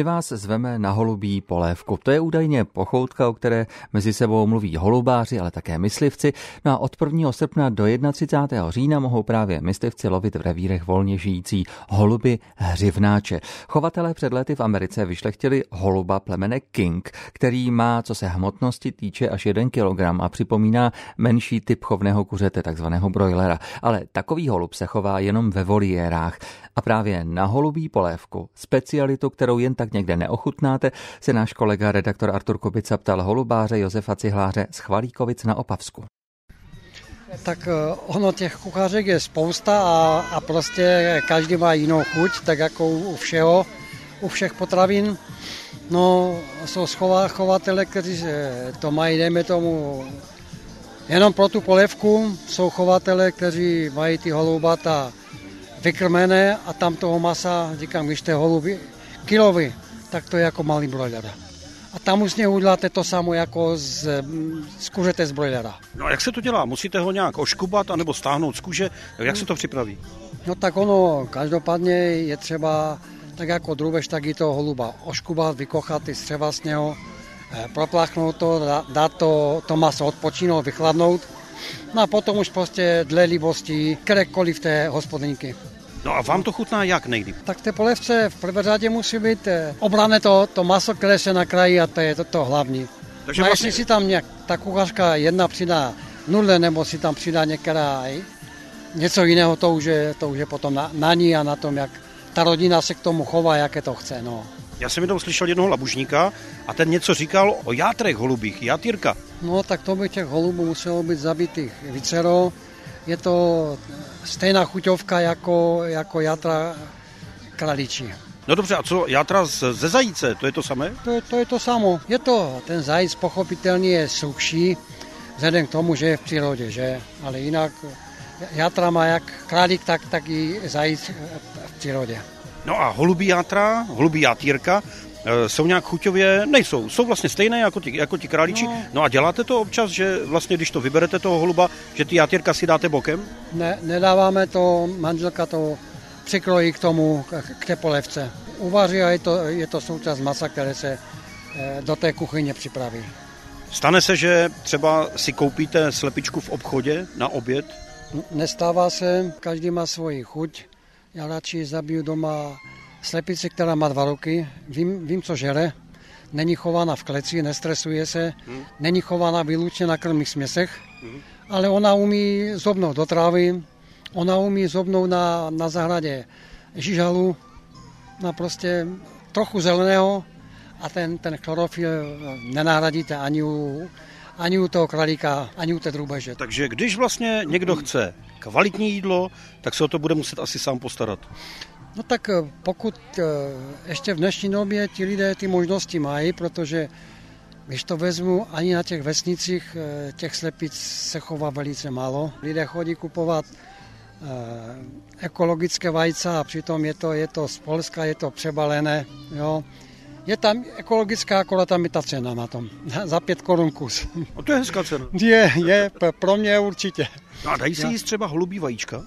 My vás zveme na holubí polévku. To je údajně pochoutka, o které mezi sebou mluví holubáři, ale také myslivci. No a od 1. srpna do 31. října mohou právě myslivci lovit v revírech volně žijící holuby hřivnáče. Chovatelé před lety v Americe vyšlechtili holuba plemene King, který má, co se hmotnosti týče, až 1 kg a připomíná menší typ chovného kuřete, takzvaného broilera. Ale takový holub se chová jenom ve voliérách. A právě na holubí polévku, specialitu, kterou jen tak někde neochutnáte, se náš kolega redaktor Artur Kubica ptal holubáře Josefa Cihláře z Chvalíkovic na Opavsku. Tak eh, ono těch kuchařek je spousta a, a prostě každý má jinou chuť, tak jako u všeho, u všech potravin. No, jsou schová, chovatele, kteří to mají, dejme tomu, jenom pro tu polévku. Jsou chovatele, kteří mají ty holubata vykrmené a tam toho masa, říkám, když jste holuby kilový, tak to je jako malý broiler. A tam už uděláte to samo jako z, z kuřete z broilera. No a jak se to dělá? Musíte ho nějak oškubat anebo stáhnout z kůže? Jak se to připraví? No tak ono, každopádně je třeba tak jako drubež, tak i toho holuba oškubat, vykochat ty střeva z něho, eh, propláchnout to, dát to, to maso odpočinout, vychladnout. No a potom už prostě dle libosti kterékoliv té hospodinky. No a vám to chutná jak nejlíp? Tak v té polevce v prvé řadě musí být eh, obrané to, to maso, které se nakrájí a to je to, to hlavní. Takže no vlastně... jestli si tam nějak ta kuchařka jedna přidá nule, nebo si tam přidá některá něco jiného, to už je, to už je potom na, na ní a na tom, jak ta rodina se k tomu chová, jaké to chce. No. Já jsem jednou slyšel jednoho labužníka a ten něco říkal o játrech holubích, játýrka. No tak to by těch holubů muselo být zabitých vícero. Je to stejná chuťovka jako, jako játra kraličí. No dobře, a co játra ze zajíce, to je to samé? To, to je to samo. Je to, ten zajíc pochopitelně je suchší, vzhledem k tomu, že je v přírodě, že? Ale jinak játra má jak králík, tak, tak i zajíc v přírodě. No a holubí játra, holubí játýrka, e, jsou nějak chuťově, nejsou, jsou vlastně stejné jako ti, jako ti králíči. No. no a děláte to občas, že vlastně když to vyberete toho holuba, že ty játýrka si dáte bokem? Ne, nedáváme to, manželka to přikrojí k tomu, k té polevce. Uvaří a je to, je to součást masa, které se e, do té kuchyně připraví. Stane se, že třeba si koupíte slepičku v obchodě na oběd? Nestává se, každý má svoji chuť. Já radši zabiju doma slepici, která má dva roky. Vím, vím co žere. Není chována v kleci, nestresuje se. Hmm. Není chována výlučně na krmých směsech. Hmm. Ale ona umí zobnout do trávy. Ona umí zobnout na, na zahradě žižalu. Na prostě trochu zeleného. A ten, ten chlorofil nenahradíte ani u, ani u toho králíka, ani u té drůbeže. Takže když vlastně někdo chce kvalitní jídlo, tak se o to bude muset asi sám postarat. No tak eh, pokud eh, ještě v dnešní době ti lidé ty možnosti mají, protože když to vezmu, ani na těch vesnicích eh, těch slepic se chová velice málo. Lidé chodí kupovat ekologické vajca a přitom je to, je to z Polska, je to přebalené. Jo. Je tam ekologická, akorát tam je ta cena na tom. Za pět korun kus. A to je hezká cena. Je, je, pro mě určitě. No a dají si jíst třeba holubí vajíčka?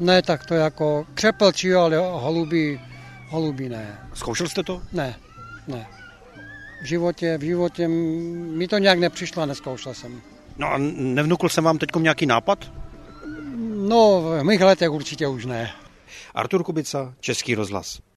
Ne, tak to je jako křepelčí, ale holubí, holubí ne. Zkoušel jste to? Ne, ne. V životě, v životě mi to nějak nepřišlo a neskoušel jsem. No a nevnukl jsem vám teď nějaký nápad? No, v mých letech určitě už ne. Artur Kubica, Český rozhlas.